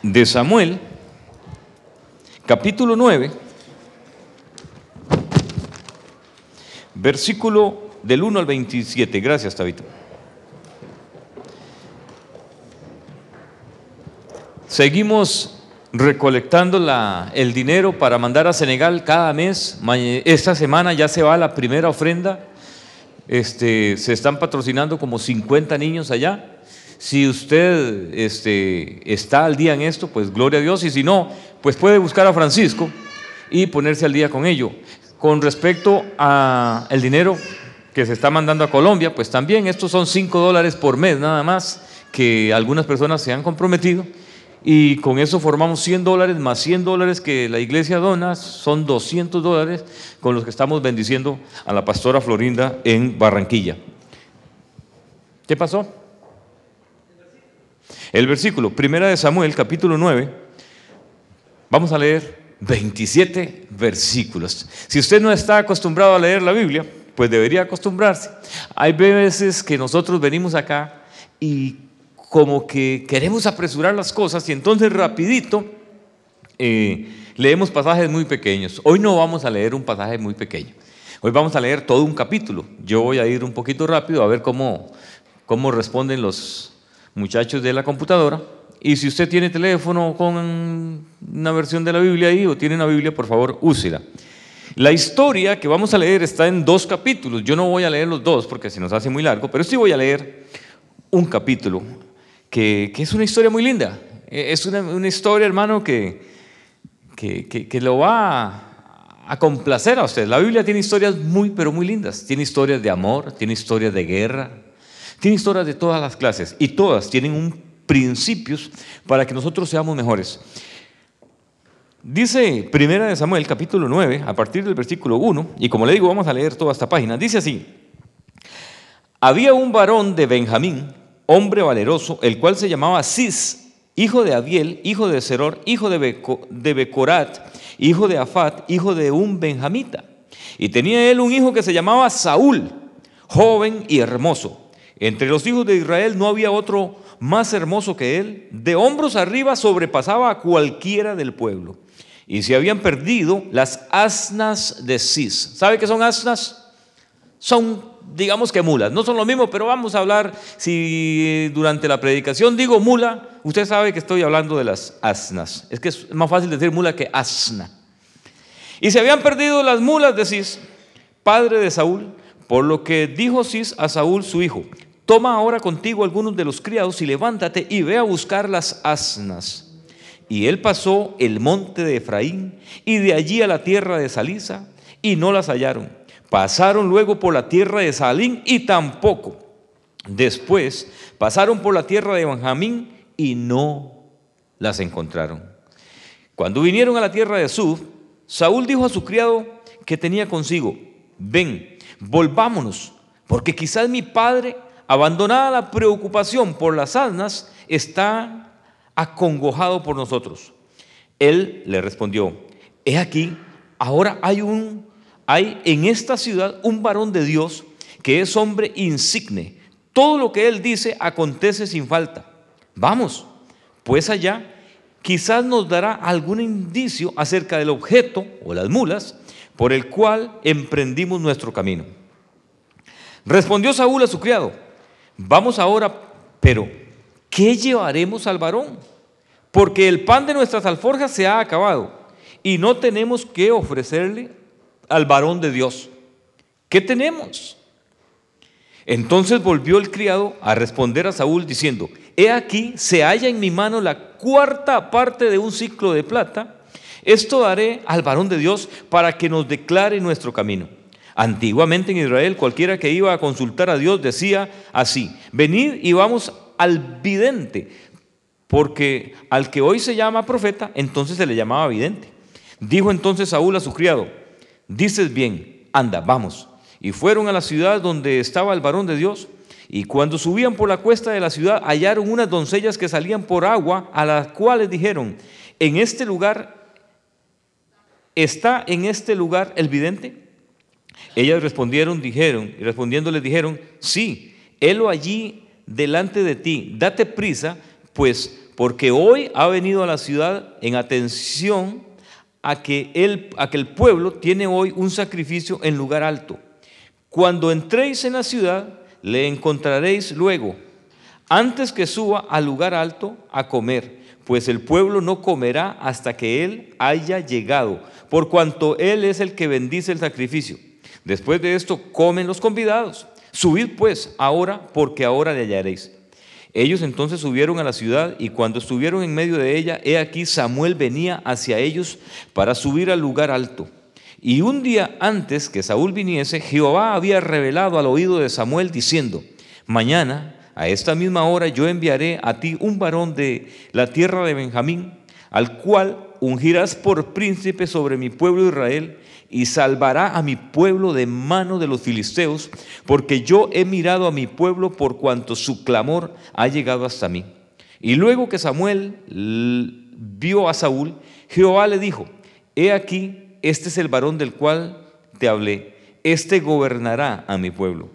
de Samuel, capítulo 9, versículo del 1 al 27. Gracias, Tabito. Seguimos recolectando la, el dinero para mandar a Senegal cada mes. Esta semana ya se va la primera ofrenda. Este, se están patrocinando como 50 niños allá. Si usted este, está al día en esto, pues gloria a Dios, y si no, pues puede buscar a Francisco y ponerse al día con ello. Con respecto al dinero que se está mandando a Colombia, pues también estos son 5 dólares por mes nada más que algunas personas se han comprometido y con eso formamos 100 dólares más 100 dólares que la iglesia dona, son 200 dólares con los que estamos bendiciendo a la pastora Florinda en Barranquilla. ¿Qué pasó? El versículo, primera de Samuel, capítulo 9, vamos a leer 27 versículos. Si usted no está acostumbrado a leer la Biblia, pues debería acostumbrarse. Hay veces que nosotros venimos acá y como que queremos apresurar las cosas y entonces rapidito eh, leemos pasajes muy pequeños. Hoy no vamos a leer un pasaje muy pequeño. Hoy vamos a leer todo un capítulo. Yo voy a ir un poquito rápido a ver cómo, cómo responden los, muchachos de la computadora. Y si usted tiene teléfono con una versión de la Biblia ahí o tiene una Biblia, por favor, úsela. La historia que vamos a leer está en dos capítulos. Yo no voy a leer los dos porque se nos hace muy largo, pero sí voy a leer un capítulo que, es una historia muy linda. E, es una, historia, hermano, que, que, lo va a complacer a usted. La Biblia tiene historias muy, pero muy lindas. Tiene historias de amor, tiene historias de guerra, tiene historias de todas las clases y todas tienen un principios para que nosotros seamos mejores. Dice Primera de Samuel, capítulo 9, a partir del versículo 1, y como le digo, vamos a leer toda esta página. Dice así: Había un varón de Benjamín, hombre valeroso, el cual se llamaba Cis, hijo de Abiel, hijo de Seror, hijo de, de Becorat, hijo de Afat, hijo de un benjamita. Y tenía él un hijo que se llamaba Saúl, joven y hermoso entre los hijos de Israel no había otro más hermoso que él. De hombros arriba sobrepasaba a cualquiera del pueblo. Y se habían perdido las asnas de Cis. ¿Sabe qué son asnas? Son, digamos que mulas. No son lo mismo, pero vamos a hablar, si durante la predicación digo mula, usted sabe que estoy hablando de las asnas. Es que es más fácil decir mula que asna. Y se habían perdido las mulas de Cis, padre de Saúl, por lo que dijo Cis a Saúl su hijo, Toma ahora contigo algunos de los criados y levántate y ve a buscar las asnas. Y él pasó el monte de Efraín y de allí a la tierra de Salisa y no las hallaron. Pasaron luego por la tierra de Salín y tampoco. Después pasaron por la tierra de Benjamín y no las encontraron. Cuando vinieron a la tierra de Suf, Saúl dijo a su criado que tenía consigo, ven, volvámonos, porque quizás mi padre abandonada la preocupación por las asnas, está acongojado por nosotros. Él le respondió, he aquí, ahora hay un, hay en esta ciudad un varón de Dios que es hombre insigne. Todo lo que él dice acontece sin falta. Vamos, pues allá quizás nos dará algún indicio acerca del objeto o las mulas por el cual emprendimos nuestro camino. Respondió Saúl a su criado, Vamos ahora, pero ¿qué llevaremos al varón? Porque el pan de nuestras alforjas se ha acabado y no tenemos que ofrecerle al varón de Dios. ¿Qué tenemos? Entonces volvió el criado a responder a Saúl diciendo, he aquí, se halla en mi mano la cuarta parte de un ciclo de plata, esto daré al varón de Dios para que nos declare nuestro camino. Antiguamente en Israel cualquiera que iba a consultar a Dios decía así, venid y vamos al vidente, porque al que hoy se llama profeta, entonces se le llamaba vidente. Dijo entonces Saúl a su criado, dices bien, anda, vamos. Y fueron a la ciudad donde estaba el varón de Dios, y cuando subían por la cuesta de la ciudad hallaron unas doncellas que salían por agua, a las cuales dijeron, en este lugar, ¿está en este lugar el vidente? Ellas respondieron, dijeron, y respondiendo les dijeron, sí, helo allí delante de ti, date prisa, pues porque hoy ha venido a la ciudad en atención a que, el, a que el pueblo tiene hoy un sacrificio en lugar alto. Cuando entréis en la ciudad, le encontraréis luego, antes que suba al lugar alto a comer, pues el pueblo no comerá hasta que él haya llegado, por cuanto él es el que bendice el sacrificio. Después de esto comen los convidados. Subid pues ahora, porque ahora le hallaréis. Ellos entonces subieron a la ciudad y cuando estuvieron en medio de ella, he aquí Samuel venía hacia ellos para subir al lugar alto. Y un día antes que Saúl viniese, Jehová había revelado al oído de Samuel diciendo, mañana a esta misma hora yo enviaré a ti un varón de la tierra de Benjamín, al cual ungirás por príncipe sobre mi pueblo Israel y salvará a mi pueblo de mano de los filisteos, porque yo he mirado a mi pueblo por cuanto su clamor ha llegado hasta mí. Y luego que Samuel vio a Saúl, Jehová le dijo, he aquí, este es el varón del cual te hablé, este gobernará a mi pueblo.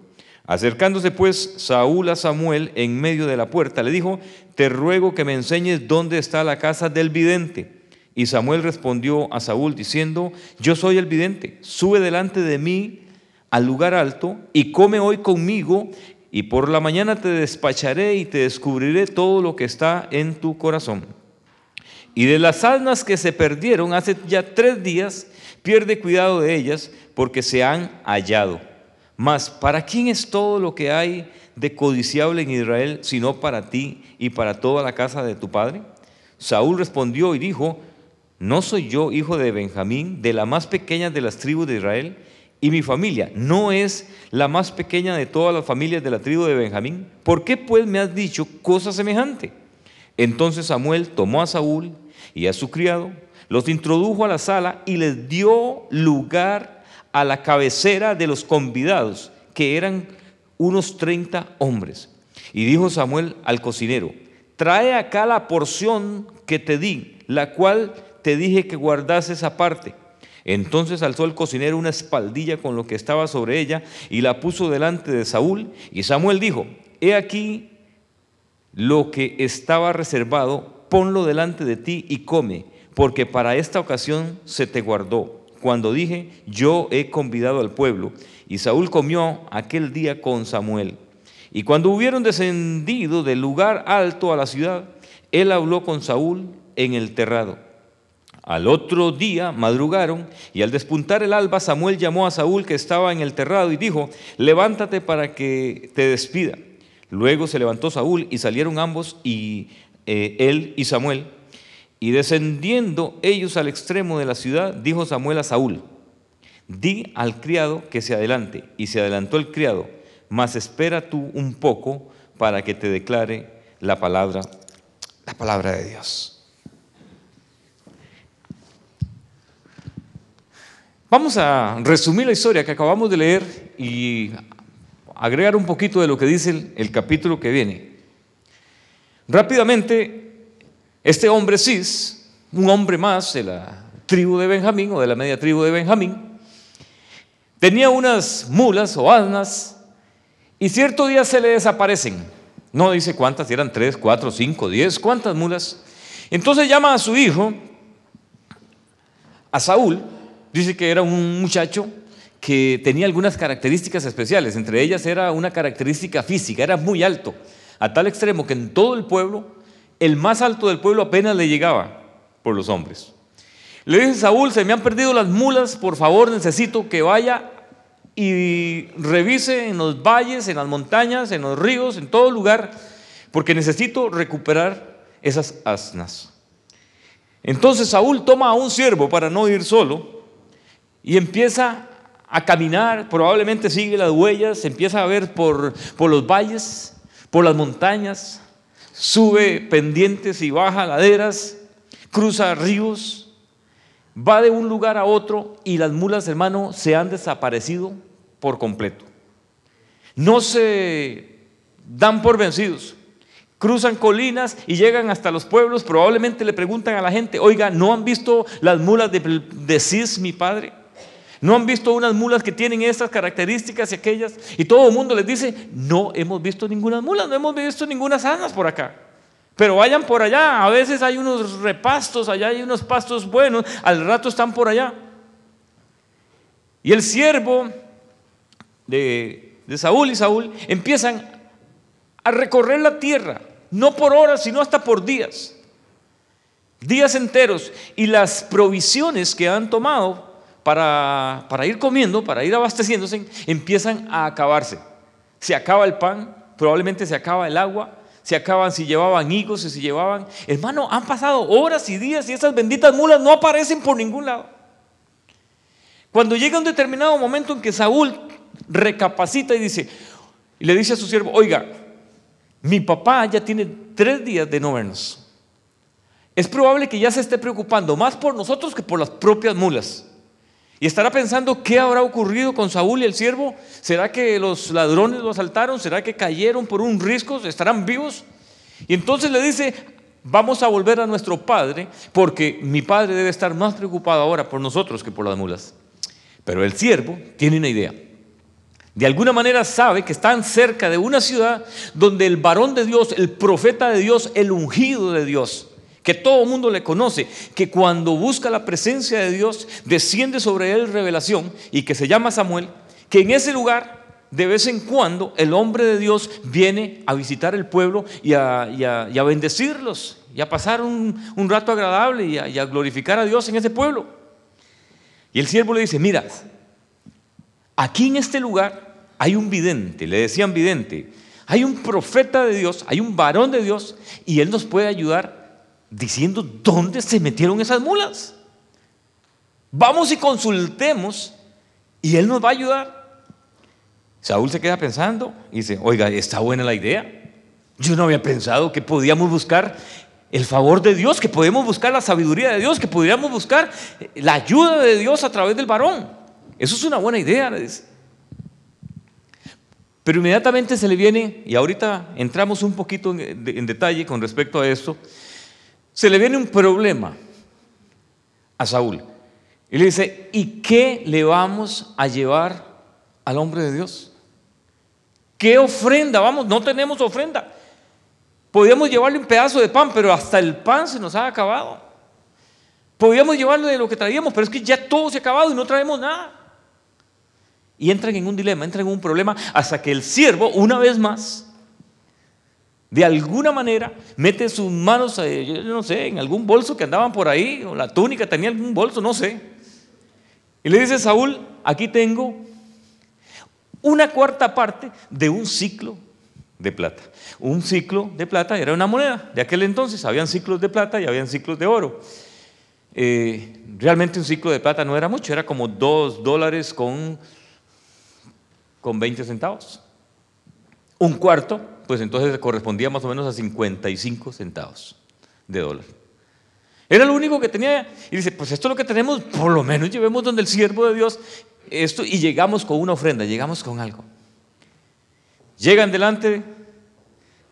Acercándose pues Saúl a Samuel en medio de la puerta, le dijo, te ruego que me enseñes dónde está la casa del vidente. Y Samuel respondió a Saúl diciendo, yo soy el vidente, sube delante de mí al lugar alto y come hoy conmigo y por la mañana te despacharé y te descubriré todo lo que está en tu corazón. Y de las almas que se perdieron hace ya tres días, pierde cuidado de ellas porque se han hallado. Mas, ¿para quién es todo lo que hay de codiciable en Israel, sino para ti y para toda la casa de tu padre? Saúl respondió y dijo, ¿No soy yo hijo de Benjamín, de la más pequeña de las tribus de Israel? Y mi familia no es la más pequeña de todas las familias de la tribu de Benjamín. ¿Por qué pues me has dicho cosa semejante? Entonces Samuel tomó a Saúl y a su criado, los introdujo a la sala y les dio lugar a la cabecera de los convidados, que eran unos 30 hombres. Y dijo Samuel al cocinero, trae acá la porción que te di, la cual te dije que guardase esa parte. Entonces alzó el cocinero una espaldilla con lo que estaba sobre ella y la puso delante de Saúl. Y Samuel dijo, he aquí lo que estaba reservado, ponlo delante de ti y come, porque para esta ocasión se te guardó. Cuando dije, yo he convidado al pueblo. Y Saúl comió aquel día con Samuel. Y cuando hubieron descendido del lugar alto a la ciudad, él habló con Saúl en el terrado. Al otro día madrugaron y al despuntar el alba Samuel llamó a Saúl que estaba en el terrado y dijo, levántate para que te despida. Luego se levantó Saúl y salieron ambos y eh, él y Samuel. Y descendiendo ellos al extremo de la ciudad, dijo Samuel a Saúl, di al criado que se adelante. Y se adelantó el criado, mas espera tú un poco para que te declare la palabra, la palabra de Dios. Vamos a resumir la historia que acabamos de leer y agregar un poquito de lo que dice el, capítulo que viene. Rápidamente, este hombre Cis, un hombre más de la tribu de Benjamín o de la media tribu de Benjamín, tenía unas mulas o asnas y cierto día se le desaparecen. No dice cuántas, eran tres, cuatro, cinco, diez, cuántas mulas. Entonces llama a su hijo, a Saúl, Dice que era un muchacho que tenía algunas características especiales, entre ellas era una característica física, era muy alto, a tal extremo que en todo el pueblo, el más alto del pueblo apenas le llegaba por los hombres. Le dice Saúl, se me han perdido las mulas, por favor necesito que vaya y revise en los valles, en las montañas, en los ríos, en todo lugar, porque necesito recuperar esas asnas. Entonces Saúl toma a un siervo para no ir solo y empieza a caminar, probablemente sigue las huellas, empieza a ver por, por los valles, por las montañas, sube pendientes y baja laderas, cruza ríos, va de un lugar a otro y las mulas, hermano, se han desaparecido por completo. No se dan por vencidos. Cruzan colinas y llegan hasta los pueblos. Probablemente le preguntan a la gente, oiga, ¿no han visto las mulas de, de Cis, mi padre? ¿No han visto unas mulas que tienen estas características y aquellas? Y todo el mundo les dice, no hemos visto ninguna mula, no hemos visto ninguna asnas por acá. Pero vayan por allá, a veces hay unos repastos, allá hay unos pastos buenos, al rato están por allá. Y el siervo de, de Saúl y Saúl empiezan a recorrer la tierra, no por horas, sino hasta por días, días enteros. Y las provisiones que han tomado para, ir comiendo, para ir abasteciéndose, empiezan a acabarse. Se acaba el pan, probablemente se acaba el agua, se acaban si llevaban higos, si llevaban... Hermano, han pasado horas y días y esas benditas mulas no aparecen por ningún lado. Cuando llega un determinado momento en que Saúl recapacita y dice, y le dice a su siervo, oiga, mi papá ya tiene tres días de no vernos. Es probable que ya se esté preocupando más por nosotros que por las propias mulas. Y estará pensando qué habrá ocurrido con Saúl y el siervo. ¿Será que los ladrones lo asaltaron? ¿Será que cayeron por un risco? ¿Estarán vivos? Y entonces le dice, vamos a volver a nuestro padre porque mi padre debe estar más preocupado ahora por nosotros que por las mulas. Pero el siervo tiene una idea. De alguna manera sabe que están cerca de una ciudad donde el varón de Dios, el profeta de Dios, el ungido de Dios, que todo mundo le conoce, que cuando busca la presencia de Dios desciende sobre él revelación y que se llama Samuel, que en ese lugar de vez en cuando el hombre de Dios viene a visitar el pueblo y a, bendecirlos y a pasar un, rato agradable y a, glorificar a Dios en ese pueblo. Y el siervo le dice, mira, aquí en este lugar hay un vidente, le decían vidente, hay un profeta de Dios, hay un varón de Dios y él nos puede ayudar diciendo dónde se metieron esas mulas. Vamos y consultemos y él nos va a ayudar. Saúl se queda pensando y dice, oiga, está buena la idea. Yo no había pensado que podíamos buscar el favor de Dios, que podemos buscar la sabiduría de Dios, que podríamos buscar la ayuda de Dios a través del varón. Eso es una buena idea, Pero inmediatamente se le viene, y ahorita entramos un poquito en, en detalle con respecto a esto, se le viene un problema a Saúl. Y le dice, ¿y qué le vamos a llevar al hombre de Dios? ¿Qué ofrenda? Vamos, no tenemos ofrenda. Podíamos llevarle un pedazo de pan, pero hasta el pan se nos ha acabado. Podíamos llevarle de lo que traíamos, pero es que ya todo se ha acabado y no traemos nada. Y entran en un dilema, entran en un problema hasta que el siervo, una vez más, de alguna manera mete sus manos, eh, yo no sé, en algún bolso que andaban por ahí, o la túnica tenía algún bolso, no sé. Y le dice Saúl, aquí tengo una cuarta parte de un ciclo de plata. Un ciclo de plata era una moneda. De aquel entonces habían ciclos de plata y habían ciclos de oro. Eh, realmente un ciclo de plata no era mucho, era como dos dólares con, con 20 centavos. Un cuarto pues entonces correspondía más o menos a 55 centavos de dólar. Era lo único que tenía. Y dice, pues esto es lo que tenemos, por lo menos llevemos donde el siervo de Dios esto y llegamos con una ofrenda, llegamos con algo. Llegan delante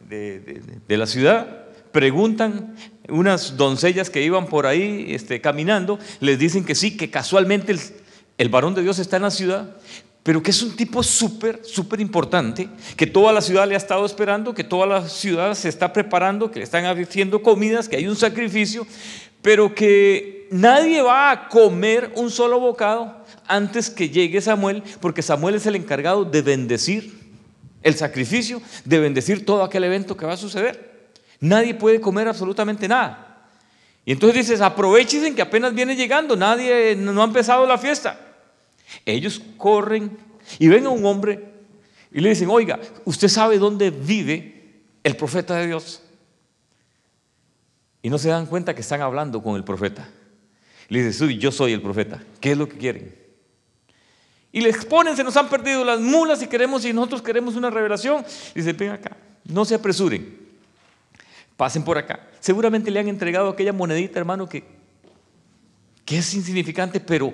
de, la ciudad, preguntan, unas doncellas que iban por ahí este, caminando, les dicen que sí, que casualmente el, el varón de Dios está en la ciudad, pero que es un tipo súper, súper importante, que toda la ciudad le ha estado esperando, que toda la ciudad se está preparando, que le están haciendo comidas, que hay un sacrificio, pero que nadie va a comer un solo bocado antes que llegue Samuel, porque Samuel es el encargado de bendecir el sacrificio, de bendecir todo aquel evento que va a suceder. Nadie puede comer absolutamente nada. Y entonces dices, aprovechen que apenas viene llegando, nadie, no ha empezado la fiesta. Ellos corren y ven a un hombre y le dicen, oiga, ¿usted sabe dónde vive el profeta de Dios? Y no se dan cuenta que están hablando con el profeta. Le dice, yo soy el profeta. ¿Qué es lo que quieren? Y le exponen, se nos han perdido las mulas y queremos, y nosotros queremos una revelación. Dice, ven acá, no se apresuren. Pasen por acá. Seguramente le han entregado aquella monedita, hermano, que, que es insignificante, pero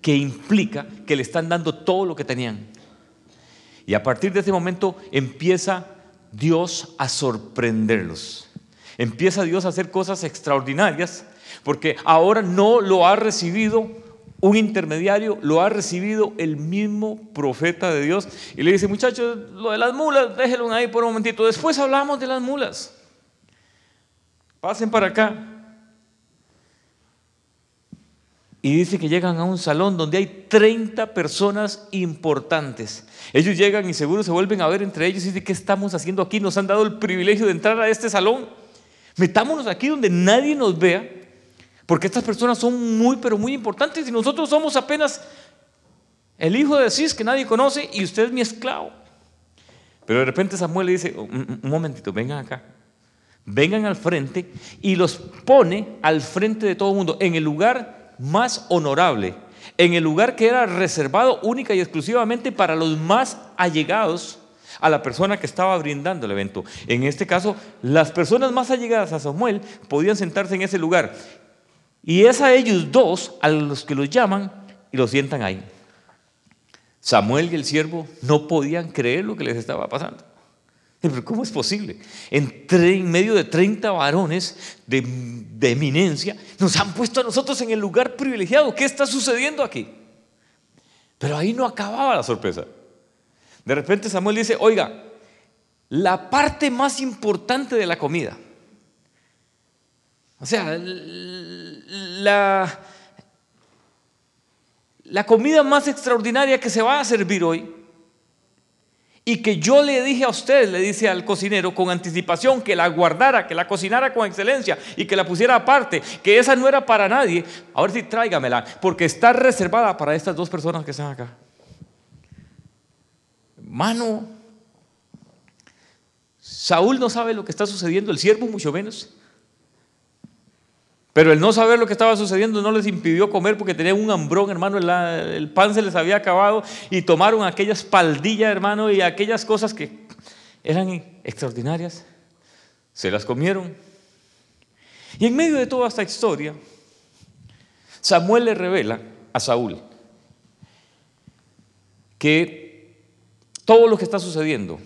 que implica que le están dando todo lo que tenían. Y a partir de ese momento empieza Dios a sorprenderlos. Empieza Dios a hacer cosas extraordinarias porque ahora no lo ha recibido un intermediario, lo ha recibido el mismo profeta de Dios. Y le dice, muchachos, lo de las mulas, déjenlo ahí por un momentito. Después hablamos de las mulas. pasen para acá. Y dice que llegan a un salón donde hay 30 personas importantes. Ellos llegan y seguro se vuelven a ver entre ellos y dicen, ¿qué estamos haciendo aquí? Nos han dado el privilegio de entrar a este salón. Metámonos aquí donde nadie nos vea, porque estas personas son muy, pero muy importantes y nosotros somos apenas el hijo de Cis que nadie conoce y usted es mi esclavo. Pero de repente Samuel le dice, un, momentito, vengan acá. Vengan al frente y los pone al frente de todo el mundo, en el lugar más honorable, en el lugar que era reservado única y exclusivamente para los más allegados a la persona que estaba brindando el evento. En este caso, las personas más allegadas a Samuel podían sentarse en ese lugar. Y es a ellos dos a los que los llaman y los sientan ahí. Samuel y el siervo no podían creer lo que les estaba pasando. Pero ¿cómo es posible? En, medio de 30 varones de, de, eminencia, nos han puesto a nosotros en el lugar privilegiado. ¿Qué está sucediendo aquí? Pero ahí no acababa la sorpresa. De repente Samuel dice, oiga, la parte más importante de la comida, o sea, la, la comida más extraordinaria que se va a servir hoy y que yo le dije a usted, le dice al cocinero con anticipación que la guardara, que la cocinara con excelencia y que la pusiera aparte, que esa no era para nadie, ahora sí tráigamela, porque está reservada para estas dos personas que están acá. Mano, Saúl no sabe lo que está sucediendo, el siervo mucho menos. Pero el no saber lo que estaba sucediendo no les impidió comer porque tenían un hambrón, hermano, el, pan se les había acabado y tomaron aquellas espaldilla, hermano, y aquellas cosas que eran extraordinarias. Se las comieron. Y en medio de toda esta historia, Samuel le revela a Saúl que todo lo que está sucediendo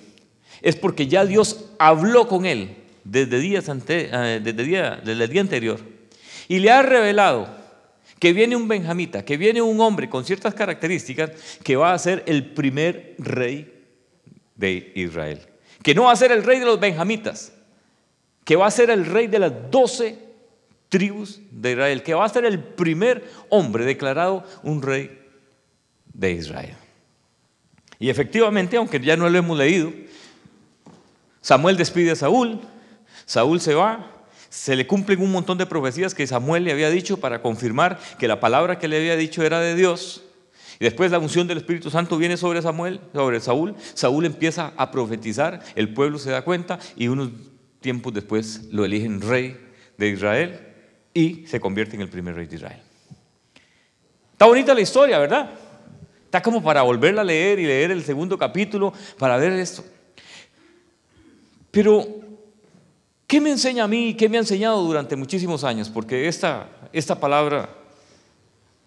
es porque ya Dios habló con él desde, días eh, día, desde el día anterior y le ha revelado que viene un benjamita, que viene un hombre con ciertas características que va a ser el primer rey de Israel. Que no va a ser el rey de los benjamitas, que va a ser el rey de las doce tribus de Israel, que va a ser el primer hombre declarado un rey de Israel. Y efectivamente, aunque ya no lo hemos leído, Samuel despide a Saúl, Saúl se va, se le cumplen un montón de profecías que Samuel le había dicho para confirmar que la palabra que le había dicho era de Dios. Y después la unción del Espíritu Santo viene sobre Samuel, sobre Saúl. Saúl empieza a profetizar, el pueblo se da cuenta y unos tiempos después lo eligen rey de Israel y se convierte en el primer rey de Israel. Está bonita la historia, ¿verdad? Está como para volverla a leer y leer el segundo capítulo para ver esto. Pero ¿Qué me enseña a mí? ¿Qué me ha enseñado durante muchísimos años? Porque esta, esta palabra,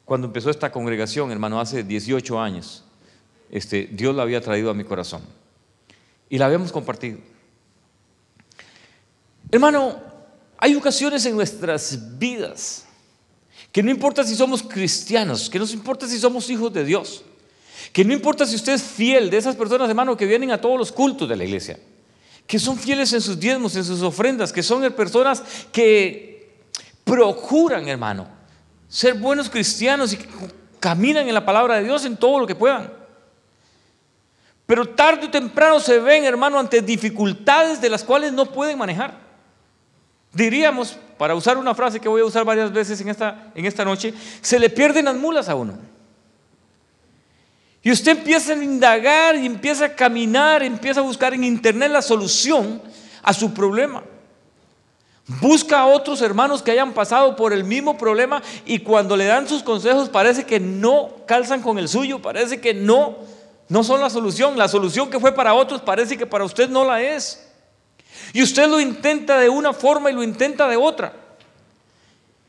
cuando empezó esta congregación, hermano, hace 18 años, este, Dios la había traído a mi corazón. Y la habíamos compartido. Hermano, hay ocasiones en nuestras vidas que no importa si somos cristianos, que no importa si somos hijos de Dios, que no importa si usted es fiel de esas personas, hermano, que vienen a todos los cultos de la iglesia que son fieles en sus diezmos, en sus ofrendas, que son personas que procuran, hermano, ser buenos cristianos y que caminan en la palabra de Dios en todo lo que puedan. Pero tarde o temprano se ven, hermano, ante dificultades de las cuales no pueden manejar. Diríamos, para usar una frase que voy a usar varias veces en esta, en esta noche, se le pierden las mulas a uno. Y usted empieza a indagar y empieza a caminar, empieza a buscar en internet la solución a su problema. Busca a otros hermanos que hayan pasado por el mismo problema y cuando le dan sus consejos parece que no calzan con el suyo, parece que no, no son la solución. La solución que fue para otros parece que para usted no la es. Y usted lo intenta de una forma y lo intenta de otra.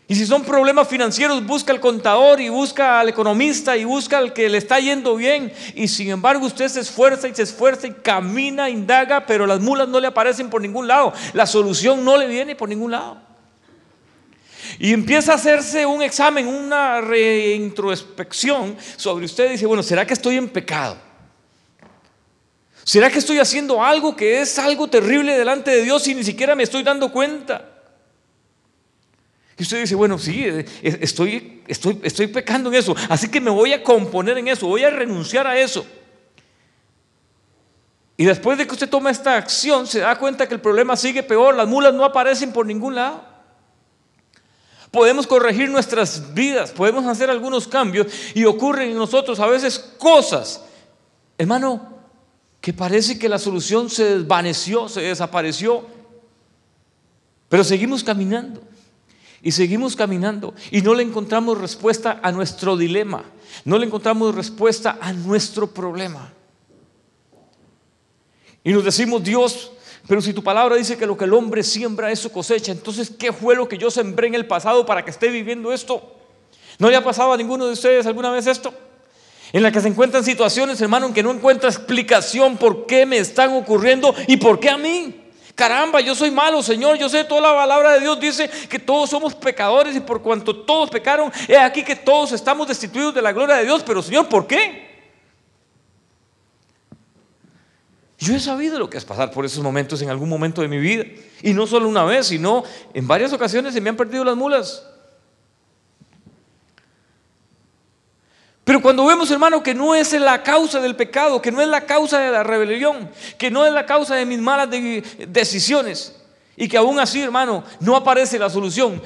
Y si son problemas financieros, busca al contador y busca al economista y busca al que le está yendo bien. Y sin embargo usted se esfuerza y se esfuerza y camina, indaga, pero las mulas no le aparecen por ningún lado. La solución no le viene por ningún lado. Y empieza a hacerse un examen, una reintrospección sobre usted dice, bueno, ¿será que estoy en pecado? ¿Será que estoy haciendo algo que es algo terrible delante de Dios y ni siquiera me estoy dando cuenta? Y usted dice, bueno, sí, eh, estoy, estoy, estoy pecando en eso, así que me voy a componer en eso, voy a renunciar a eso. Y después de que usted toma esta acción, se da cuenta que el problema sigue peor, las mulas no aparecen por ningún lado. Podemos corregir nuestras vidas, podemos hacer algunos cambios y ocurren en nosotros a veces cosas, hermano, que parece que la solución se desvaneció, se desapareció, pero seguimos caminando y seguimos caminando y no le encontramos respuesta a nuestro dilema, no le encontramos respuesta a nuestro problema. Y nos decimos, Dios, pero si tu palabra dice que lo que el hombre siembra, eso cosecha, entonces, ¿qué fue lo que yo sembré en el pasado para que esté viviendo esto? ¿No le ha pasado a ninguno de ustedes alguna vez esto? En la que se encuentran situaciones, hermano, en que no encuentra explicación por qué me están ocurriendo y por qué a mí. Caramba, yo soy malo, Señor. Yo sé, toda la palabra de Dios dice que todos somos pecadores y por cuanto todos pecaron, es aquí que todos estamos destituidos de la gloria de Dios. Pero, Señor, ¿por qué? Yo he sabido lo que es pasar por esos momentos en algún momento de mi vida. Y no solo una vez, sino en varias ocasiones se me han perdido las mulas. Pero cuando vemos, hermano, que no es la causa del pecado, que no es la causa de la rebelión, que no es la causa de mis malas decisiones, y que aún así, hermano, no aparece la solución,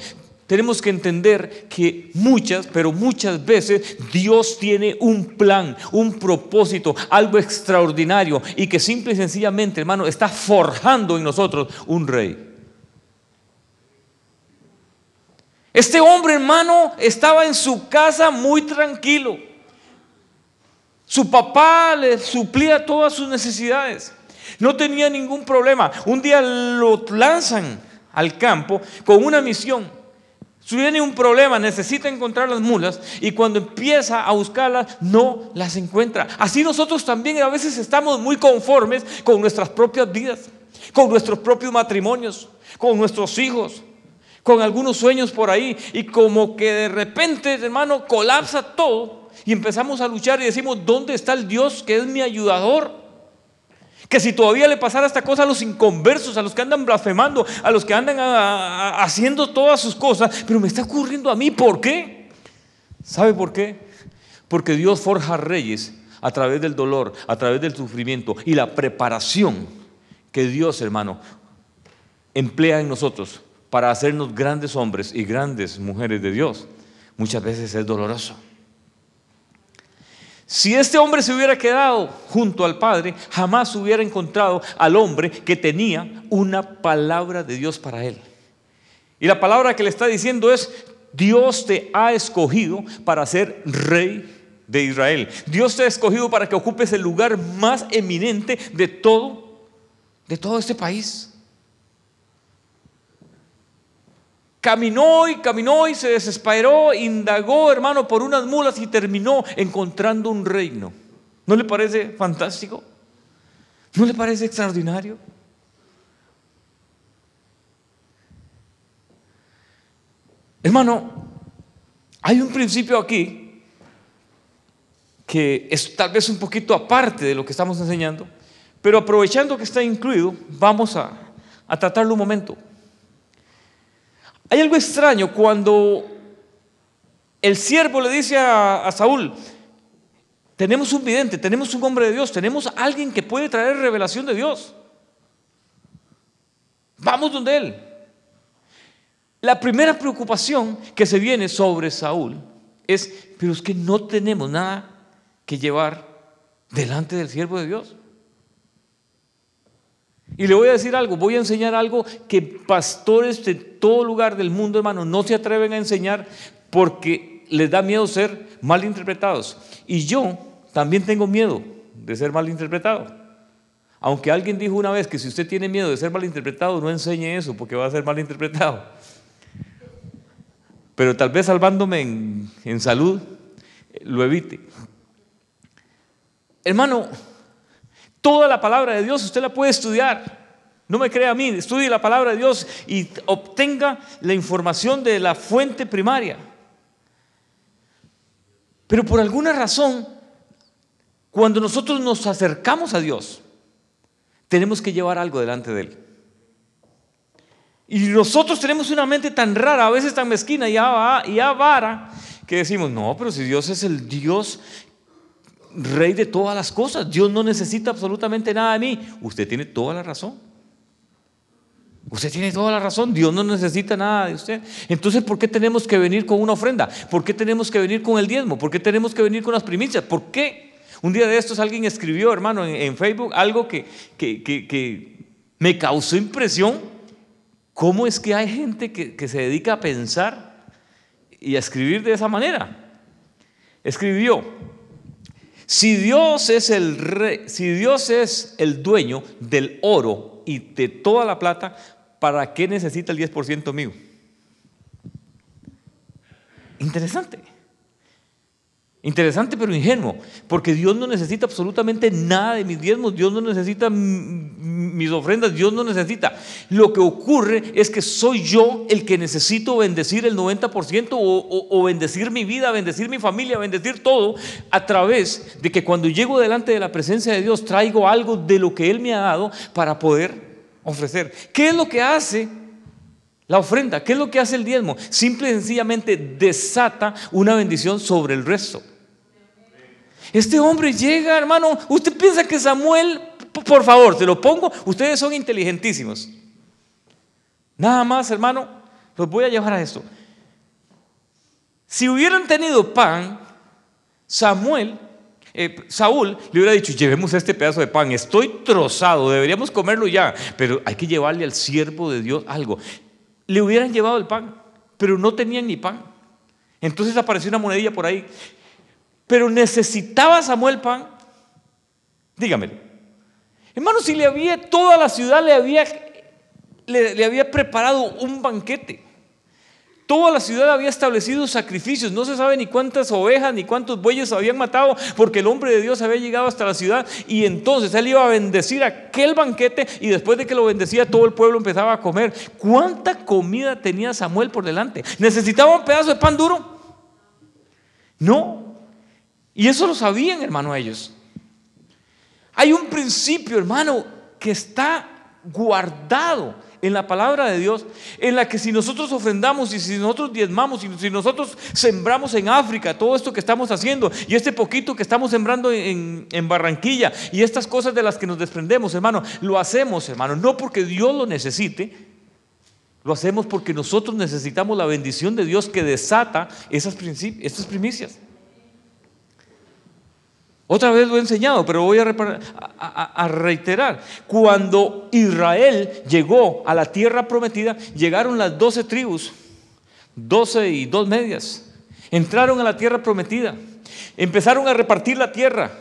tenemos que entender que muchas, pero muchas veces Dios tiene un plan, un propósito, algo extraordinario y que simple y sencillamente, hermano, está forjando en nosotros un rey. Este hombre, hermano, estaba en su casa muy tranquilo. Su papá le suplía todas sus necesidades. No tenía ningún problema. Un día lo lanzan al campo con una misión si viene un problema, necesita encontrar las mulas y cuando empieza a buscarlas no las encuentra. Así nosotros también a veces estamos muy conformes con nuestras propias vidas, con nuestros propios matrimonios, con nuestros hijos, con algunos sueños por ahí y como que de repente, hermano, colapsa todo y empezamos a luchar y decimos, ¿dónde está el Dios que es mi ayudador? Que si todavía le pasara esta cosa a los inconversos, a los que andan blasfemando, a los que andan haciendo todas sus cosas, pero me está ocurriendo a mí, ¿por qué? ¿Sabe por qué? Porque Dios forja reyes a través del dolor, a través del sufrimiento y la preparación que Dios, hermano, emplea en nosotros para hacernos grandes hombres y grandes mujeres de Dios. Muchas veces es doloroso. Si este hombre se hubiera quedado junto al Padre, jamás hubiera encontrado al hombre que tenía una palabra de Dios para él. Y la palabra que le está diciendo es, Dios te ha escogido para ser rey de Israel. Dios te ha escogido para que ocupes el lugar más eminente de todo, de todo este país. Caminó y caminó y se desesperó, indagó, hermano, por unas mulas y terminó encontrando un reino. ¿No le parece fantástico? ¿No le parece extraordinario? Hermano, hay un principio aquí que es tal vez un poquito aparte de lo que estamos enseñando, pero aprovechando que está incluido, vamos a, a tratarlo un momento. Hay algo extraño cuando el siervo le dice a, Saúl, tenemos un vidente, tenemos un hombre de Dios, tenemos alguien que puede traer revelación de Dios. Vamos donde él. La primera preocupación que se viene sobre Saúl es, pero es que no tenemos nada que llevar delante del siervo de Dios. Y le voy a decir algo, voy a enseñar algo que pastores de todo lugar del mundo, hermano, no se atreven a enseñar porque les da miedo ser mal interpretados. Y yo también tengo miedo de ser mal interpretado. Aunque alguien dijo una vez que si usted tiene miedo de ser mal interpretado, no enseñe eso porque va a ser mal interpretado. Pero tal vez salvándome en, salud, lo evite. Hermano, Toda la palabra de Dios usted la puede estudiar. No me crea a mí, estudie la palabra de Dios y obtenga la información de la fuente primaria. Pero por alguna razón, cuando nosotros nos acercamos a Dios, tenemos que llevar algo delante de Él. Y nosotros tenemos una mente tan rara, a veces tan mezquina y, avara, que decimos, no, pero si Dios es el Dios rey de todas las cosas, Dios no necesita absolutamente nada de mí. Usted tiene toda la razón. Usted tiene toda la razón, Dios no necesita nada de usted. Entonces, ¿por qué tenemos que venir con una ofrenda? ¿Por qué tenemos que venir con el diezmo? ¿Por qué tenemos que venir con las primicias? ¿Por qué? Un día de estos alguien escribió, hermano, en, Facebook algo que, que, me causó impresión. ¿Cómo es que hay gente que, que se dedica a pensar y a escribir de esa manera? Escribió, si Dios es el rey, si Dios es el dueño del oro y de toda la plata, ¿para qué necesita el 10% mío? Interesante. Interesante pero ingenuo, porque Dios no necesita absolutamente nada de mis diezmos, Dios no necesita mis ofrendas, Dios no necesita. Lo que ocurre es que soy yo el que necesito bendecir el 90% o, o bendecir mi vida, bendecir mi familia, bendecir todo a través de que cuando llego delante de la presencia de Dios traigo algo de lo que Él me ha dado para poder ofrecer. ¿Qué es lo que hace la ofrenda? ¿Qué es lo que hace el diezmo? Simple y sencillamente desata una bendición sobre el resto. Este hombre llega, hermano, usted piensa que Samuel, por favor, te lo pongo, ustedes son inteligentísimos. Nada más, hermano, los voy a llevar a esto. Si hubieran tenido pan, Samuel, eh, Saúl le hubiera dicho, llevemos este pedazo de pan, estoy trozado, deberíamos comerlo ya, pero hay que llevarle al siervo de Dios algo. Le hubieran llevado el pan, pero no tenían ni pan. Entonces apareció una monedilla por ahí. Pero necesitaba Samuel pan. Dígamelo. Hermano, si le había, toda la ciudad le había, le, había preparado un banquete. Toda la ciudad había establecido sacrificios. No se sabe ni cuántas ovejas ni cuántos bueyes habían matado porque el hombre de Dios había llegado hasta la ciudad y entonces él iba a bendecir aquel banquete y después de que lo bendecía todo el pueblo empezaba a comer. ¿Cuánta comida tenía Samuel por delante? ¿Necesitaba un pedazo de pan duro? No, y eso lo sabían, hermano, ellos. Hay un principio, hermano, que está guardado en la palabra de Dios, en la que si nosotros ofrendamos y si nosotros diezmamos y si nosotros sembramos en África todo esto que estamos haciendo y este poquito que estamos sembrando en, Barranquilla y estas cosas de las que nos desprendemos, hermano, lo hacemos, hermano, no porque Dios lo necesite, lo hacemos porque nosotros necesitamos la bendición de Dios que desata esas, esas primicias. Otra vez lo he enseñado, pero voy a, reiterar. Cuando Israel llegó a la tierra prometida, llegaron las doce tribus, doce y dos medias. Entraron a la tierra prometida. Empezaron a repartir la tierra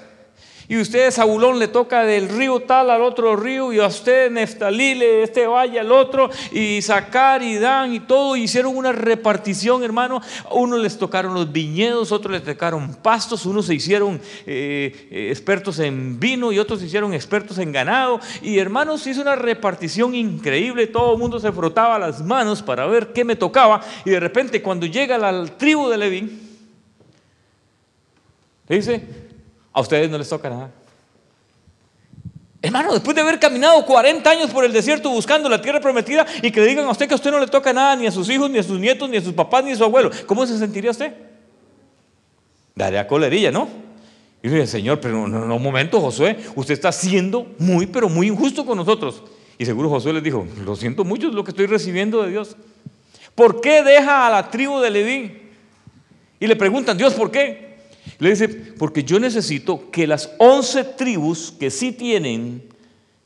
y usted a Zabulón le toca del río tal al otro río, y a usted Neftalí le este valle al otro, y Sacar y Dan y todo, hicieron una repartición, hermano. A unos les tocaron los viñedos, otros les tocaron pastos, unos se hicieron eh, eh, expertos en vino y otros se hicieron expertos en ganado. Y hermanos, hizo una repartición increíble, todo el mundo se frotaba las manos para ver qué me tocaba, y de repente cuando llega la tribu de Leví, dice, a ustedes no les toca nada. Hermano, después de haber caminado 40 años por el desierto buscando la tierra prometida y que le digan a usted que a usted no le toca nada, ni a sus hijos, ni a sus nietos, ni a sus papás, ni a su abuelo, ¿cómo se sentiría usted? Daría colerilla, ¿no? Y dice, Señor, pero no, no, un momento, Josué, usted está siendo muy, pero muy injusto con nosotros. Y seguro Josué les dijo, lo siento mucho, lo que estoy recibiendo de Dios. ¿Por qué deja a la tribu de Leví? Y le preguntan, Dios, ¿por qué? Le dice, porque yo necesito que las once tribus que sí tienen,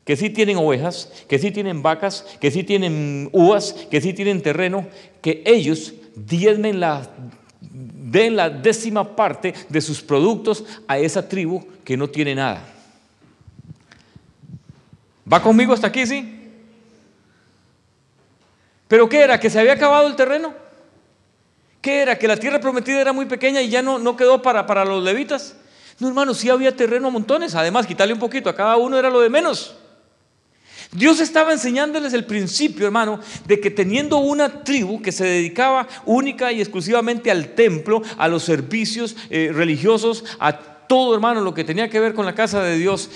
que sí tienen ovejas, que sí tienen vacas, que sí tienen uvas, que sí tienen terreno, que ellos diezmen la, den la décima parte de sus productos a esa tribu que no tiene nada. ¿Va conmigo hasta aquí, sí? ¿Pero qué era? ¿Que se había acabado el terreno? ¿Qué era? ¿Que la tierra prometida era muy pequeña y ya no, no quedó para, para los levitas? No, hermano, sí había terreno a montones. Además, quitarle un poquito a cada uno era lo de menos. Dios estaba enseñándoles el principio, hermano, de que teniendo una tribu que se dedicaba única y exclusivamente al templo, a los servicios eh, religiosos, a todo, hermano, lo que tenía que ver con la casa de Dios,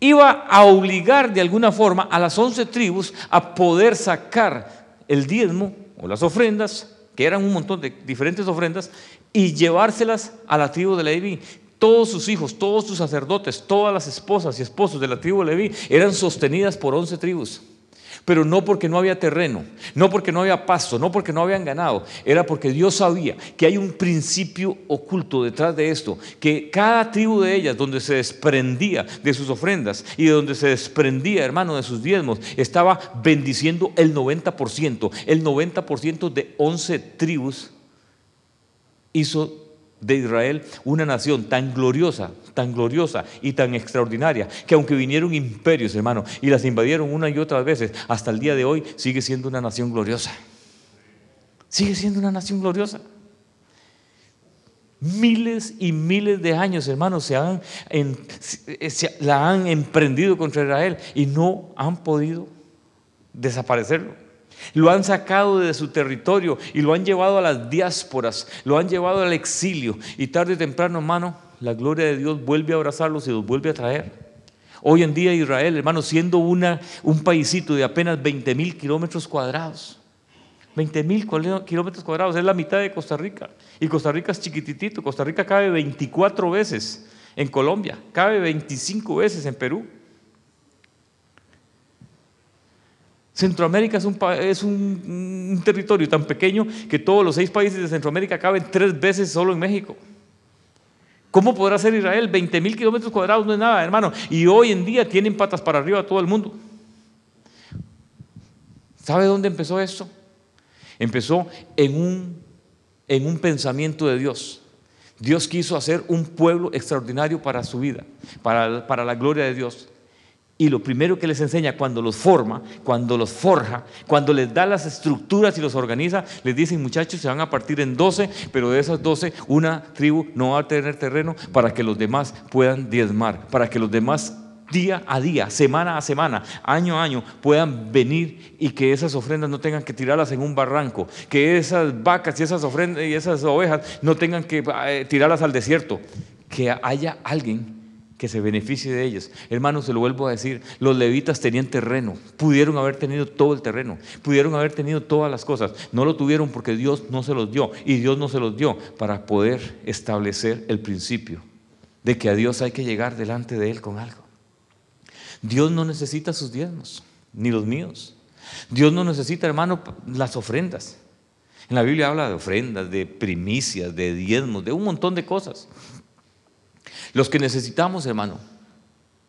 iba a obligar de alguna forma a las once tribus a poder sacar el diezmo o las ofrendas, que eran un montón de diferentes ofrendas, y llevárselas a la tribu de Leví. Todos sus hijos, todos sus sacerdotes, todas las esposas y esposos de la tribu de Leví eran sostenidas por once tribus pero no porque no había terreno, no porque no había pasto, no porque no habían ganado, era porque Dios sabía que hay un principio oculto detrás de esto, que cada tribu de ellas, donde se desprendía de sus ofrendas y de donde se desprendía, hermano, de sus diezmos, estaba bendiciendo el 90%, el 90% de 11 tribus hizo de Israel una nación tan gloriosa, tan gloriosa y tan extraordinaria, que aunque vinieron imperios, hermano, y las invadieron una y otras veces, hasta el día de hoy sigue siendo una nación gloriosa. Sigue siendo una nación gloriosa. Miles y miles de años, hermanos, se, han, la han emprendido contra Israel y no han podido desaparecerlo. Lo han sacado de su territorio y lo han llevado a las diásporas, lo han llevado al exilio. Y tarde o temprano, hermano, la gloria de Dios vuelve a abrazarlos y los vuelve a traer. Hoy en día Israel, hermano, siendo una, un paisito de apenas 20 mil kilómetros cuadrados. 20 mil kilómetros cuadrados, es la mitad de Costa Rica. Y Costa Rica es chiquititito. Costa Rica cabe 24 veces en Colombia, cabe 25 veces en Perú. Centroamérica es, un, es un, territorio tan pequeño que todos los seis países de Centroamérica caben tres veces solo en México. ¿Cómo podrá ser Israel? 20 mil kilómetros cuadrados no es nada, hermano. Y hoy en día tienen patas para arriba todo el mundo. ¿Sabe dónde empezó esto? Empezó en un, en un pensamiento de Dios. Dios quiso hacer un pueblo extraordinario para su vida, para, para la gloria de Dios. Y lo primero que les enseña cuando los forma, cuando los forja, cuando les da las estructuras y los organiza, les dicen muchachos, se van a partir en 12, pero de esas 12 una tribu no va a tener terreno para que los demás puedan diezmar, para que los demás día a día, semana a semana, año a año, puedan venir y que esas ofrendas no tengan que tirarlas en un barranco, que esas vacas y esas ofrendas y esas ovejas no tengan que eh, tirarlas al desierto, que haya alguien que se beneficie de ellas. Hermanos, se lo vuelvo a decir, los levitas tenían terreno, pudieron haber tenido todo el terreno, pudieron haber tenido todas las cosas, no lo tuvieron porque Dios no se los dio y Dios no se los dio para poder establecer el principio de que a Dios hay que llegar delante de Él con algo. Dios no necesita sus diezmos, ni los míos. Dios no necesita, hermano, las ofrendas. En la Biblia habla de ofrendas, de primicias, de diezmos, de un montón de cosas. Los que necesitamos, hermano,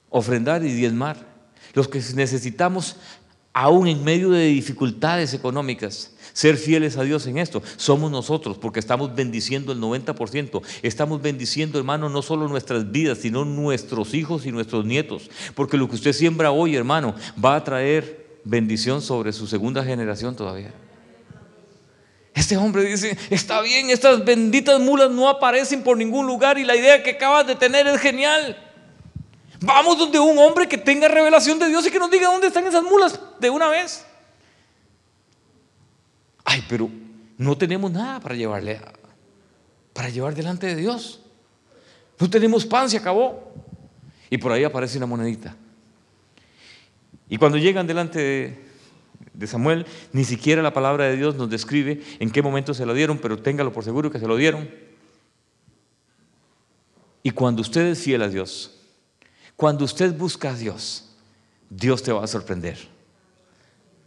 ofrendar y diezmar. Los que necesitamos, aún en medio de dificultades económicas, ser fieles a Dios en esto. Somos nosotros, porque estamos bendiciendo el 90%. Estamos bendiciendo, hermano, no solo nuestras vidas, sino nuestros hijos y nuestros nietos. Porque lo que usted siembra hoy, hermano, va a traer bendición sobre su segunda generación todavía. Este hombre dice, está bien, estas benditas mulas no aparecen por ningún lugar y la idea que acabas de tener es genial. Vamos donde un hombre que tenga revelación de Dios y que nos diga dónde están esas mulas de una vez. Ay, pero no tenemos nada para llevarle, para llevar delante de Dios. No tenemos pan, se acabó. Y por ahí aparece una monedita. Y cuando llegan delante de, de Samuel, ni siquiera la palabra de Dios nos describe en qué momento se lo dieron, pero téngalo por seguro que se lo dieron. Y cuando usted es fiel a Dios, cuando usted busca a Dios, Dios te va a sorprender.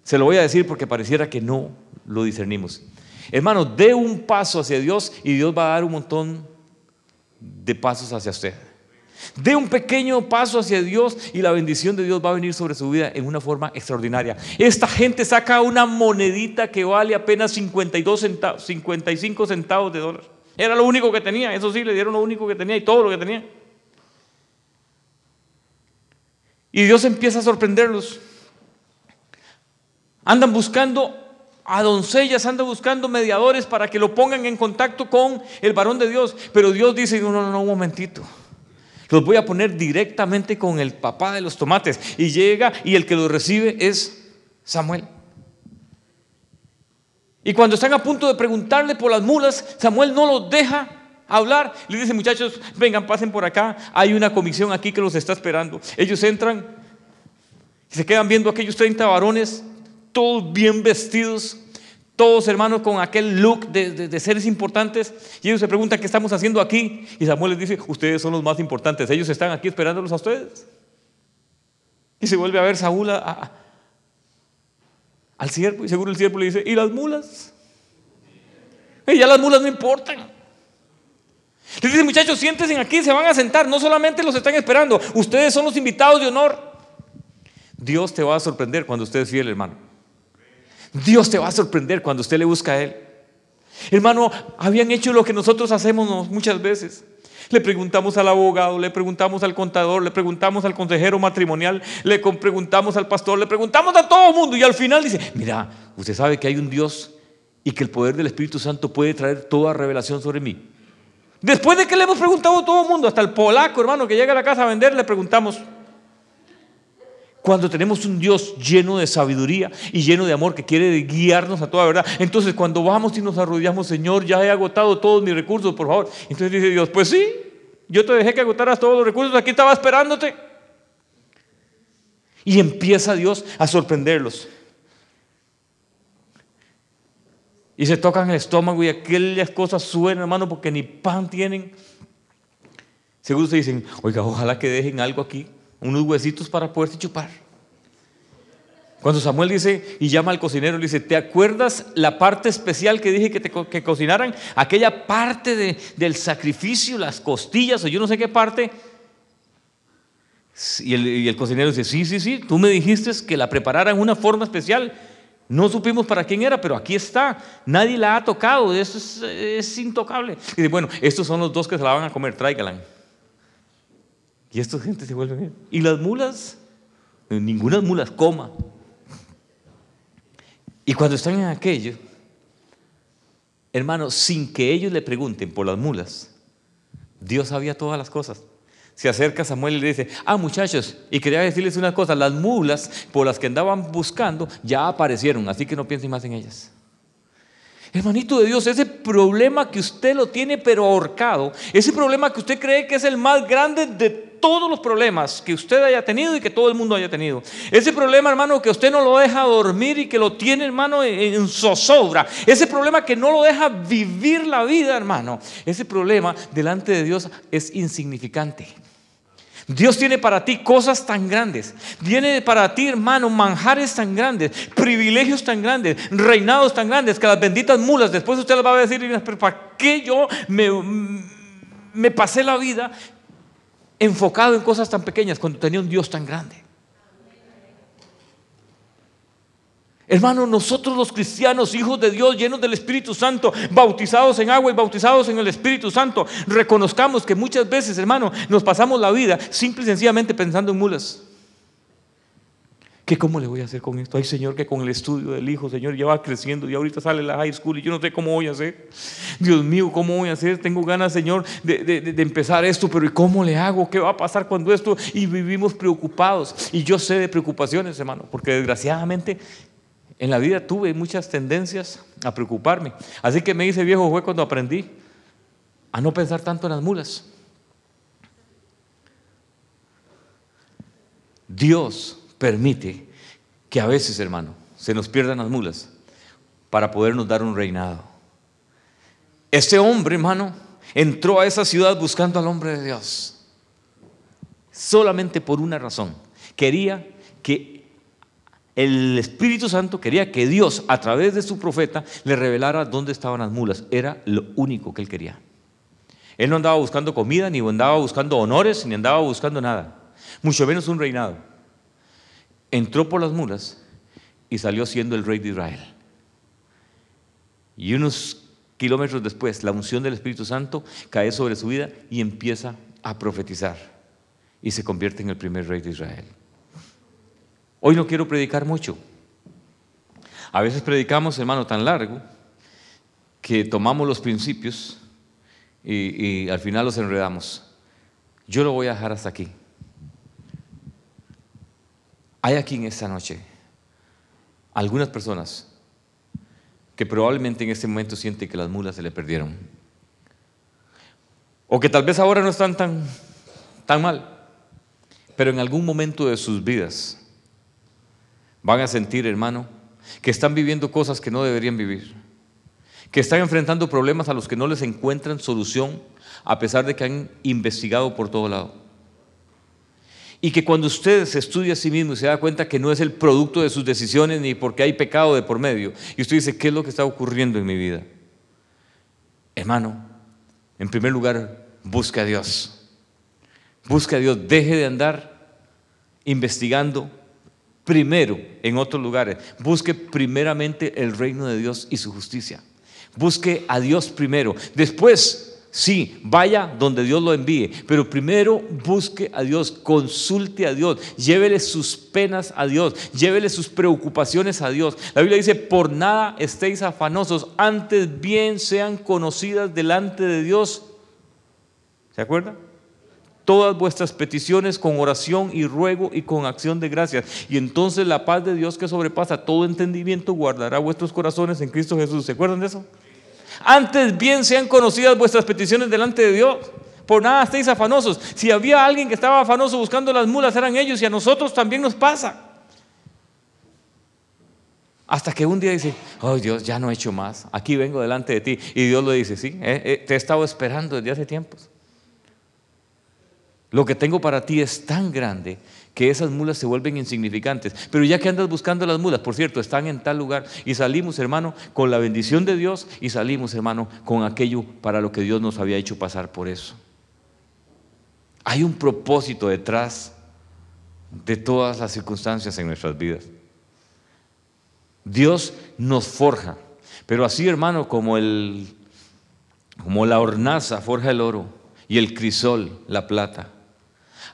Se lo voy a decir porque pareciera que no lo discernimos. Hermano, dé un paso hacia Dios y Dios va a dar un montón de pasos hacia usted. Dé un pequeño paso hacia Dios y la bendición de Dios va a venir sobre su vida en una forma extraordinaria. Esta gente saca una monedita que vale apenas 52 centavos, 55 centavos de dólar. Era lo único que tenía, eso sí, le dieron lo único que tenía y todo lo que tenía. Y Dios empieza a sorprenderlos. Andan buscando a doncellas, andan buscando mediadores para que lo pongan en contacto con el varón de Dios. Pero Dios dice, no, no, no, un momentito. Los voy a poner directamente con el papá de los tomates. Y llega y el que los recibe es Samuel. Y cuando están a punto de preguntarle por las mulas, Samuel no los deja hablar. Le dice, muchachos, vengan, pasen por acá. Hay una comisión aquí que los está esperando. Ellos entran y se quedan viendo aquellos 30 varones, todos bien vestidos, todos hermanos con aquel look de, seres importantes. Y ellos se preguntan, ¿qué estamos haciendo aquí? Y Samuel les dice, ustedes son los más importantes. Ellos están aquí esperándolos a ustedes. Y se vuelve a ver Saúl al siervo y seguro el siervo le dice, ¿y las mulas? Y ya las mulas no importan. Les dice, muchachos, siéntense aquí, se van a sentar. No solamente los están esperando, ustedes son los invitados de honor. Dios te va a sorprender cuando usted es fiel, hermano. Dios te va a sorprender cuando usted le busca a Él. Hermano, habían hecho lo que nosotros hacemos muchas veces. Le preguntamos al abogado, le preguntamos al contador, le preguntamos al consejero matrimonial, le preguntamos al pastor, le preguntamos a todo el mundo y al final dice, mira, usted sabe que hay un Dios y que el poder del Espíritu Santo puede traer toda revelación sobre mí. Después de que le hemos preguntado a todo el mundo, hasta el polaco, hermano, que llega a la casa a vender, le preguntamos. Cuando tenemos un Dios lleno de sabiduría y lleno de amor que quiere guiarnos a toda verdad, entonces cuando vamos y nos arrodillamos, Señor, ya he agotado todos mis recursos, por favor. Entonces dice Dios, pues sí, yo te dejé que agotaras todos los recursos, aquí estaba esperándote. Y empieza Dios a sorprenderlos. Y se tocan el estómago y aquellas cosas suenan, hermano, porque ni pan tienen. Seguro se dicen, oiga, ojalá que dejen algo aquí, unos huesitos para poderse chupar. Cuando Samuel dice y llama al cocinero, le dice, ¿te acuerdas la parte especial que dije que, que cocinaran? Aquella parte de, del sacrificio, las costillas o yo no sé qué parte. Y el, cocinero dice, sí, sí, sí, tú me dijiste que la prepararan en una forma especial. No supimos para quién era, pero aquí está. Nadie la ha tocado, eso es, intocable. Y dice, bueno, estos son los dos que se la van a comer, tráigalan. Y esta gente se vuelve. ¿Y las mulas? Ninguna mulas coma. Y cuando están en aquello, hermano, sin que ellos le pregunten por las mulas, Dios sabía todas las cosas se acerca Samuel y le dice, ah muchachos, y quería decirles una cosa, las mulas por las que andaban buscando ya aparecieron, así que no piensen más en ellas. Hermanito de Dios, ese problema que usted lo tiene pero ahorcado, ese problema que usted cree que es el más grande de todos los problemas que usted haya tenido y que todo el mundo haya tenido. Ese problema, hermano, que usted no lo deja dormir y que lo tiene, hermano, en zozobra. Ese problema que no lo deja vivir la vida, hermano. Ese problema delante de Dios es insignificante. Dios tiene para ti cosas tan grandes. Tiene para ti, hermano, manjares tan grandes, privilegios tan grandes, reinados tan grandes, que las benditas mulas, después usted les va a decir, pero ¿para qué yo me, me pasé la vida enfocado en cosas tan pequeñas cuando tenía un Dios tan grande? Hermano, nosotros los cristianos, hijos de Dios, llenos del Espíritu Santo, bautizados en agua y bautizados en el Espíritu Santo, reconozcamos que muchas veces, hermano, nos pasamos la vida simple y sencillamente pensando en mulas. ¿Qué cómo le voy a hacer con esto? Ay, Señor, que con el estudio del hijo, Señor, ya va creciendo y ahorita sale la high school y yo no sé cómo voy a hacer. Dios mío, ¿cómo voy a hacer? Tengo ganas, Señor, de, de empezar esto, pero ¿y cómo le hago? ¿Qué va a pasar cuando esto? Y vivimos preocupados. Y yo sé de preocupaciones, hermano, porque desgraciadamente en la vida tuve muchas tendencias a preocuparme. Así que me hice viejo fue cuando aprendí a no pensar tanto en las mulas. Dios permite que a veces, hermano, se nos pierdan las mulas para podernos dar un reinado. Este hombre, hermano, entró a esa ciudad buscando al hombre de Dios. Solamente por una razón. Quería que el Espíritu Santo quería que Dios, a través de su profeta, le revelara dónde estaban las mulas. Era lo único que él quería. Él no andaba buscando comida, ni andaba buscando honores, ni andaba buscando nada. Mucho menos un reinado. Entró por las mulas y salió siendo el rey de Israel. Y unos kilómetros después, la unción del Espíritu Santo cae sobre su vida y empieza a profetizar. Y se convierte en el primer rey de Israel. Hoy no quiero predicar mucho. A veces predicamos, hermano, tan largo que tomamos los principios y, al final los enredamos. Yo lo voy a dejar hasta aquí. Hay aquí en esta noche algunas personas que probablemente en este momento sienten que las mulas se le perdieron. o que tal vez ahora no están tan, tan mal, pero en algún momento de sus vidas van a sentir, hermano, que están viviendo cosas que no deberían vivir, que están enfrentando problemas a los que no les encuentran solución a pesar de que han investigado por todo lado. Y que cuando usted se estudia a sí mismo y se da cuenta que no es el producto de sus decisiones ni porque hay pecado de por medio, y usted dice, ¿qué es lo que está ocurriendo en mi vida? Hermano, en primer lugar, busque a Dios. Busque a Dios, deje de andar investigando primero en otros lugares. Busque primeramente el reino de Dios y su justicia. Busque a Dios primero. Después, Sí, vaya donde Dios lo envíe, pero primero busque a Dios, consulte a Dios, llévele sus penas a Dios, llévele sus preocupaciones a Dios. La Biblia dice, por nada estéis afanosos, antes bien sean conocidas delante de Dios. ¿Se acuerda? Todas vuestras peticiones con oración y ruego y con acción de gracias. Y entonces la paz de Dios que sobrepasa todo entendimiento guardará vuestros corazones en Cristo Jesús. ¿Se acuerdan de eso? Antes bien sean conocidas vuestras peticiones delante de Dios. Por nada estéis afanosos. Si había alguien que estaba afanoso buscando las mulas, eran ellos y a nosotros también nos pasa. Hasta que un día dice, oh Dios, ya no he hecho más. Aquí vengo delante de ti. Y Dios lo dice, sí, eh, eh, te he estado esperando desde hace tiempos. Lo que tengo para ti es tan grande que esas mulas se vuelven insignificantes. Pero ya que andas buscando las mulas, por cierto, están en tal lugar y salimos, hermano, con la bendición de Dios y salimos, hermano, con aquello para lo que Dios nos había hecho pasar por eso. Hay un propósito detrás de todas las circunstancias en nuestras vidas. Dios nos forja, pero así, hermano, como el como la hornaza forja el oro y el crisol la plata.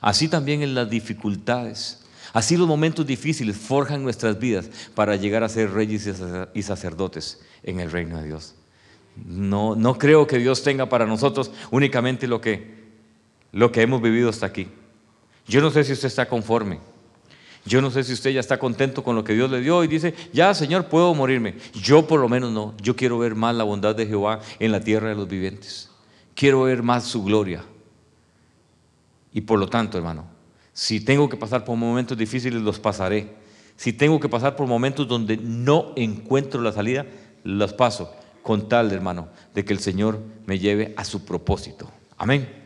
Así también en las dificultades. Así los momentos difíciles forjan nuestras vidas para llegar a ser reyes y sacerdotes en el reino de Dios. No, no creo que Dios tenga para nosotros únicamente lo que, lo que hemos vivido hasta aquí. Yo no sé si usted está conforme. Yo no sé si usted ya está contento con lo que Dios le dio y dice, ya Señor, puedo morirme. Yo por lo menos no. Yo quiero ver más la bondad de Jehová en la tierra de los vivientes. Quiero ver más su gloria. Y por lo tanto, hermano, si tengo que pasar por momentos difíciles, los pasaré. Si tengo que pasar por momentos donde no encuentro la salida, los paso con tal, hermano, de que el Señor me lleve a su propósito. Amén.